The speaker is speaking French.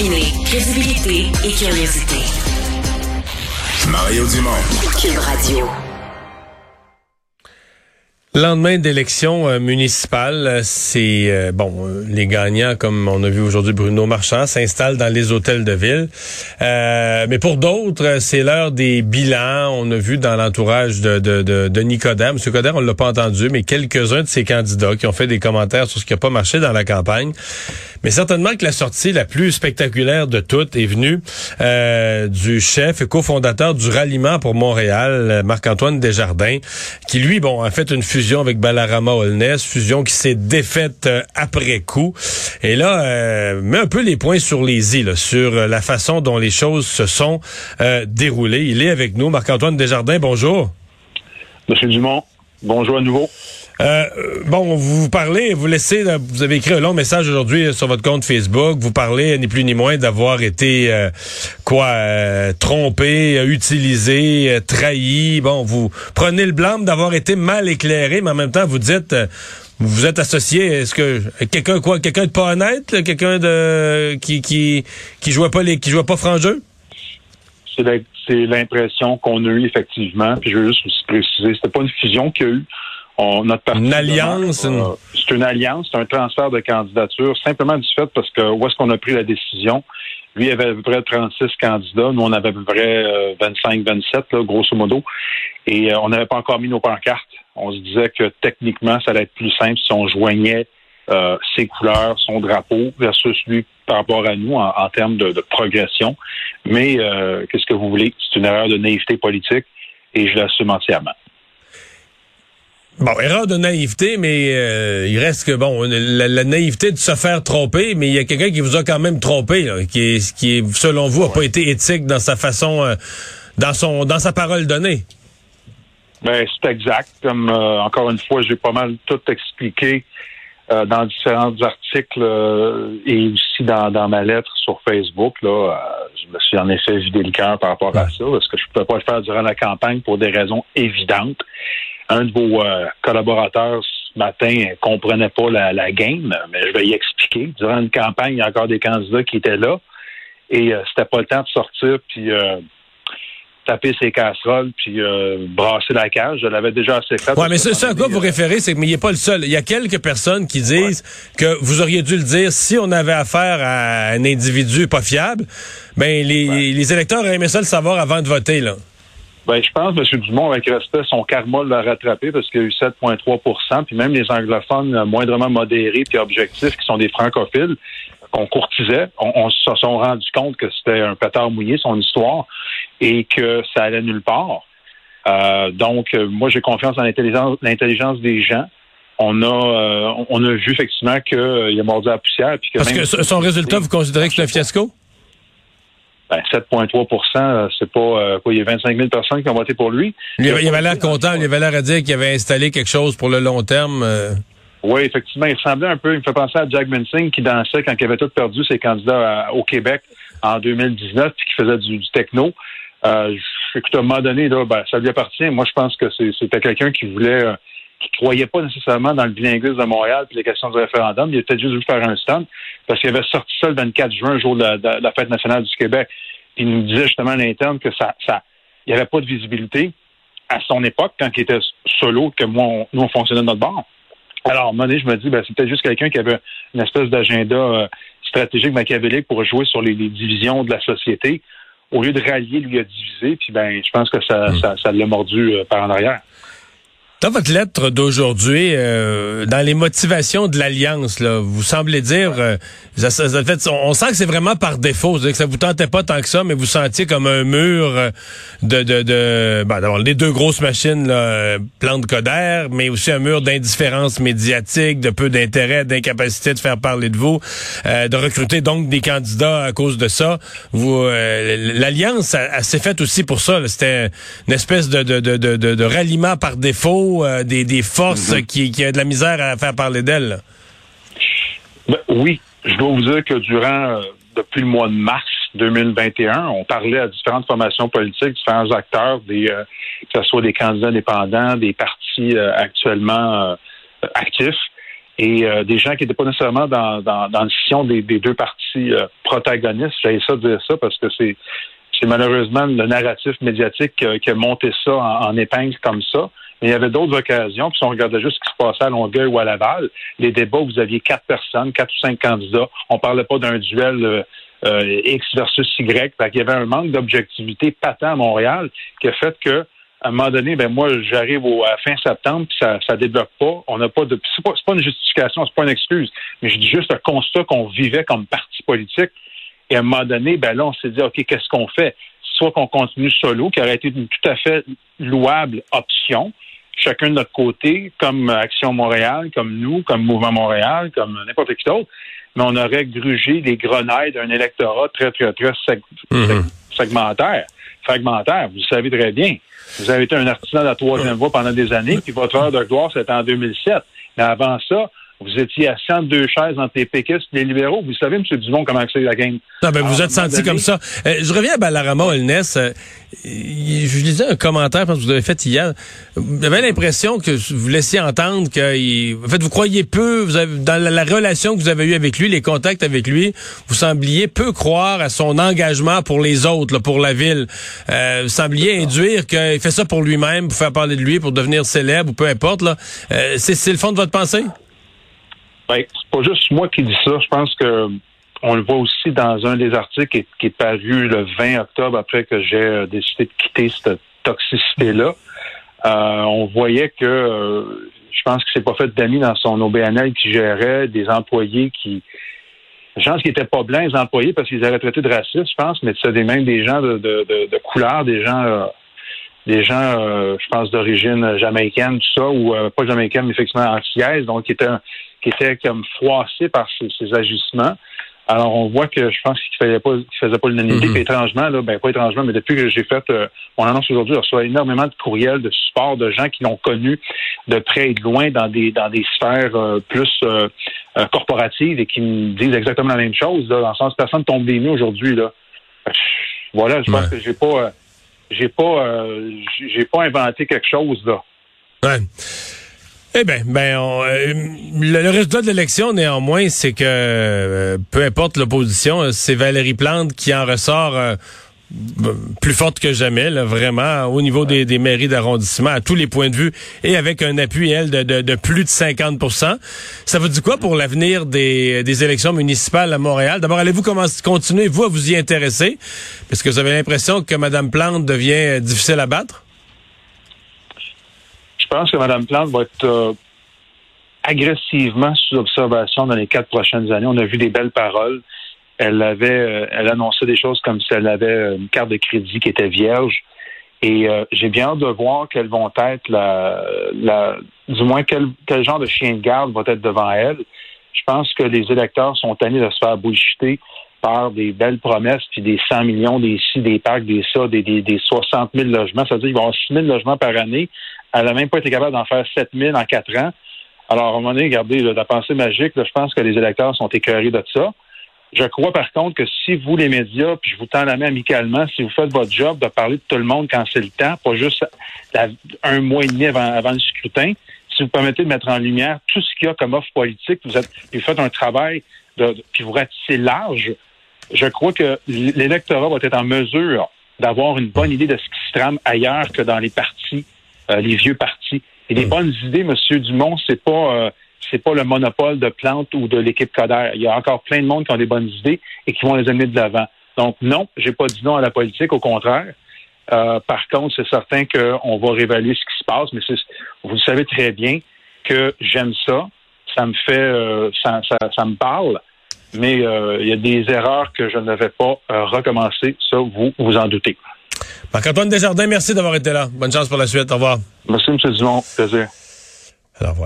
Combiner crédibilité et curiosité. Mario Dumont. Cube Radio. Lendemain d'élection euh, municipale, euh, c'est euh, bon, euh, les gagnants, comme on a vu aujourd'hui Bruno Marchand, s'installent dans les hôtels de ville. Euh, mais pour d'autres, c'est l'heure des bilans. On a vu dans l'entourage de, de, de, de Nicodème, M. Coder, on l'a pas entendu, mais quelques-uns de ces candidats qui ont fait des commentaires sur ce qui n'a pas marché dans la campagne. Mais certainement que la sortie la plus spectaculaire de toutes est venue euh, du chef et cofondateur du ralliement pour Montréal, Marc-Antoine Desjardins, qui lui, bon, a fait une fusion avec Balarama Holness, fusion qui s'est défaite euh, après coup. Et là, euh, met un peu les points sur les i, sur euh, la façon dont les choses se sont euh, déroulées. Il est avec nous, Marc-Antoine Desjardins, bonjour. Monsieur Dumont, bonjour à nouveau. Euh, bon, vous parlez, vous laissez, vous avez écrit un long message aujourd'hui sur votre compte Facebook. Vous parlez ni plus ni moins d'avoir été euh, quoi euh, trompé, euh, utilisé, euh, trahi. Bon, vous prenez le blâme d'avoir été mal éclairé, mais en même temps vous dites, euh, vous êtes associé. Est-ce que quelqu'un quoi, quelqu'un de pas honnête, quelqu'un de qui qui qui jouait pas les, qui jouait pas franc jeu? C'est l'impression qu'on a eue effectivement. Puis je veux juste aussi préciser, c'était pas une fusion qu'il y a eu. On, notre parti Une alliance, euh, une- c'est une alliance, c'est un transfert de candidature, simplement du fait parce que où est-ce qu'on a pris la décision? Lui il avait à peu près 36 candidats, nous on avait à peu près euh, 25, 27, là, grosso modo. Et euh, on n'avait pas encore mis nos pancartes. On se disait que techniquement, ça allait être plus simple si on joignait euh, ses couleurs, son drapeau versus lui par rapport à nous en, en termes de, de progression. Mais euh, qu'est-ce que vous voulez? C'est une erreur de naïveté politique et je l'assume entièrement. Bon, erreur de naïveté, mais euh, il reste que bon, la, la naïveté de se faire tromper, mais il y a quelqu'un qui vous a quand même trompé, là, qui est, qui est, selon vous, a pas été éthique dans sa façon, euh, dans son, dans sa parole donnée. Ben, c'est exact. Comme euh, encore une fois, j'ai pas mal tout expliqué euh, dans différents articles euh, et aussi dans, dans ma lettre sur Facebook. Là, euh, je me suis en effet vidé le cœur par rapport à ça, parce que je ne pouvais pas le faire durant la campagne pour des raisons évidentes. Un de vos euh, collaborateurs ce matin ne comprenait pas la, la game, mais je vais y expliquer. Durant une campagne, il y a encore des candidats qui étaient là et euh, c'était pas le temps de sortir puis euh, taper ses casseroles puis euh, brasser la cage. Je l'avais déjà assez fait. Ouais, mais ce, ce à quoi vous référez, c'est que mais il n'est pas le seul. Il y a quelques personnes qui disent que vous auriez dû le dire si on avait affaire à un individu pas fiable. Ben les, les électeurs auraient aimé ça le savoir avant de voter là. Ben, je pense, M. Dumont, avec respect, son karma l'a rattrapé parce qu'il y a eu 7,3% puis même les anglophones euh, moindrement modérés puis objectifs, qui sont des francophiles, qu'on courtisait, on, on se sont rendu compte que c'était un pétard mouillé, son histoire, et que ça allait nulle part. Euh, donc, euh, moi, j'ai confiance en l'intelligence des gens. On a, euh, on a vu effectivement qu'il a mordu à la poussière. Puis que Parce même- que son son résultat, vous considérez que c'est un fiasco? Ben, 7,3% euh, c'est pas, euh, quoi, il y a 25 000 personnes qui ont voté pour lui. Il, avait- l'air content, il avait l'air à dire qu'il avait installé quelque chose pour le long terme. euh. Oui, effectivement, il ressemblait un peu, il me fait penser à Jack Singh qui dansait quand il avait tout perdu ses candidats à- au Québec en 2019 puis qui faisait du, du techno. Euh, écoute, à un moment donné, là, ben, ça lui appartient. Moi, je pense que c'était quelqu'un qui voulait, qui croyait pas nécessairement dans le bilinguisme de Montréal puis les questions du référendum. Il a peut-être juste voulu faire un stand parce qu'il avait sorti ça le 24 juin, jour de la, de la fête nationale du Québec. Puis il nous disait justement à l'interne que ça, ça, il n'y avait pas de visibilité à son époque quand il était solo, que moi, on- nous, on fonctionnait de notre bord. Alors, à je me dis, ben, c'est peut-être juste quelqu'un qui avait une espèce d'agenda euh, stratégique machiavélique pour jouer sur les, les divisions de la société. Au lieu de rallier, lui a divisé, puis ben, je pense que ça, ça, ça l'a mordu euh, par en arrière. Dans votre lettre d'aujourd'hui, euh, dans les motivations de l'alliance, là, vous semblez dire, euh, ça- ça- ça fait- on, sent que c'est vraiment par défaut, que ça vous tentait pas tant que ça, mais vous sentiez comme un mur euh, de, de, de ben, les deux grosses machines, là, euh, plan de Coder, mais aussi un mur d'indifférence médiatique, de peu d'intérêt, d'incapacité de faire parler de vous, euh, de recruter donc des candidats à cause de ça. Vous, euh, l'alliance, elle, elle s'est faite aussi pour ça. C'était une espèce de, de, de, de- de ralliement par défaut, euh, des, des forces qui, qui a de la misère à faire parler d'elles. là? Ben, oui, je dois vous dire que durant, euh, depuis le mois de mars 2021, on parlait à différentes formations politiques, différents acteurs, des, euh, que ce soit des candidats indépendants, des partis actuellement actifs. et des gens qui n'étaient pas nécessairement dans, dans, dans le sillon des, des deux parties euh, protagonistes. J'ai ça de dire ça parce que c'est c'est malheureusement le narratif médiatique qui a, monté ça en, épingle comme ça. Mais il y avait d'autres occasions. Puis si on regardait juste ce qui se passait à Longueuil ou à Laval, les débats, vous aviez quatre personnes, quatre ou cinq candidats. On parlait pas d'un duel euh, X versus Y. Fait il y avait un manque d'objectivité patent à Montréal qui a fait que à un moment donné, ben moi, j'arrive à fin septembre, puis ça, ça débloque pas. On n'a pas de. C'est pas, pas une justification, c'est pas une excuse. Mais je dis juste un constat qu'on vivait comme parti politique. Et à un moment donné, ben là, on s'est dit, OK, qu'est-ce qu'on fait? Soit qu'on continue solo, qui aurait été une tout à fait louable option, chacun de notre côté, comme Action Montréal, comme nous, comme Mouvement Montréal, comme n'importe qui d'autre, mais on aurait grugé les grenailles d'un électorat très, très, très mhm. segmentaire, fragmentaire. Vous le savez très bien. Vous avez été un artisan de la troisième voie pendant des années, puis votre heure de gloire, c'était en 2007. Mais avant ça, vous étiez à 102 chaises entre les péquistes les libéraux. Vous savez, M. Dumont, comment c'est la game. Non, ben, vous êtes senti comme ça. Euh, je reviens à Balarama Olness. Euh, je lisais un commentaire, que vous avez fait hier. J'avais l'impression que vous laissiez entendre que, en fait, vous croyez peu, vous avez, dans la, relation que vous avez eue avec lui, les contacts avec lui, vous sembliez peu croire à son engagement pour les autres, pour la ville. Euh, vous sembliez induire qu'il fait ça pour lui-même, pour faire parler de lui, pour devenir célèbre ou peu importe. Là. Euh, c'est le fond de votre pensée? Ben, c'est pas juste moi qui dis ça. Je pense que on le voit aussi dans un des articles qui est, paru le 20 octobre après que j'ai euh, décidé de quitter cette toxicité-là. Euh, on voyait que euh, je pense que c'est pas fait d'amis dans son OBNL qui gérait des employés qui je pense qu'ils étaient pas blancs, les employés, parce qu'ils avaient traité de racistes, je pense, mais c'était même des gens de, couleur, des gens des gens, je pense, d'origine jamaïcaine, tout ça, ou pas jamaïcaine, mais effectivement antillaise, donc qui étaient qui était comme froissé par ces, agissements. Alors, on voit que je pense qu'il pas, qu'il faisait pas l'unanimité. Mm étrangement, là, ben pas étrangement, mais depuis que j'ai fait euh, mon annonce aujourd'hui, je reçois énormément de courriels, de support de gens qui l'ont connu de près et de loin dans des dans des sphères euh, plus euh, corporatives et qui me disent exactement la même chose. Là, dans le sens, personne tombe des nues aujourd'hui. Là, voilà, je pense que j'ai pas, j'ai pas, j'ai pas inventé quelque chose là. Ouais. Eh bien, ben, euh, le, résultat de l'élection, néanmoins, c'est que euh, peu importe l'opposition, euh, c'est Valérie Plante qui en ressort plus forte que jamais, vraiment, au niveau des, mairies d'arrondissement, à tous les points de vue, et avec un appui, elle, de, plus de 50% Ça vous dit quoi pour l'avenir des, des élections municipales à Montréal? D'abord, allez-vous continuer, vous, à vous y intéresser? Parce que vous avez l'impression que Mme Plante devient difficile à battre? Je pense que Mme Plante va être euh, agressivement sous observation dans les quatre prochaines années. On a vu des belles paroles. Elle avait, euh, elle annonçait des choses comme si elle avait une carte de crédit qui était vierge. Et euh, j'ai bien hâte de voir quelles vont être la, du moins quel, genre de chien de garde va être devant elle. Je pense que les électeurs sont tannés de se faire bullshiter par des belles promesses, puis des 100 millions, des ci, des packs, des ça, des, des, des 60 000 logements. Ça veut dire qu'il va y avoir 6 000 logements par année. Elle n'a même pas été capable d'en faire 7 000 en quatre ans. Alors, à un moment donné, regardez, la pensée magique, je pense que les électeurs sont écœurés de ça. Je crois par contre que si vous, les médias, puis je vous tends la main amicalement, si vous faites votre job de parler de tout le monde quand c'est le temps, pas juste un mois et demi avant, le scrutin, si vous permettez de mettre en lumière tout ce qu'il y a comme offre politique, vous, êtes, vous faites un travail, de, puis vous ratissez large, je crois que l'électorat va être en mesure d'avoir une bonne idée de ce qui se trame ailleurs que dans les partis les vieux partis. Et les hmm. bonnes idées, Monsieur Dumont, c'est pas euh, c'est pas le monopole de Plante ou de l'équipe Coder. Il y a encore plein de monde qui ont des bonnes idées et qui vont les amener de l'avant. Donc non, j'ai pas dit non à la politique, au contraire. Euh, par contre, c'est certain qu'on va révéler ce qui se passe, mais vous le savez très bien que j'aime ça. Ça me fait, ça, ça, me parle, mais il y a des erreurs que je ne vais pas recommencer. Ça, vous vous en doutez. Marc-Antoine Desjardins, merci d'avoir été là. Bonne chance pour la suite. Au revoir. Merci, M. Dumont. Plaisir. Alors voilà.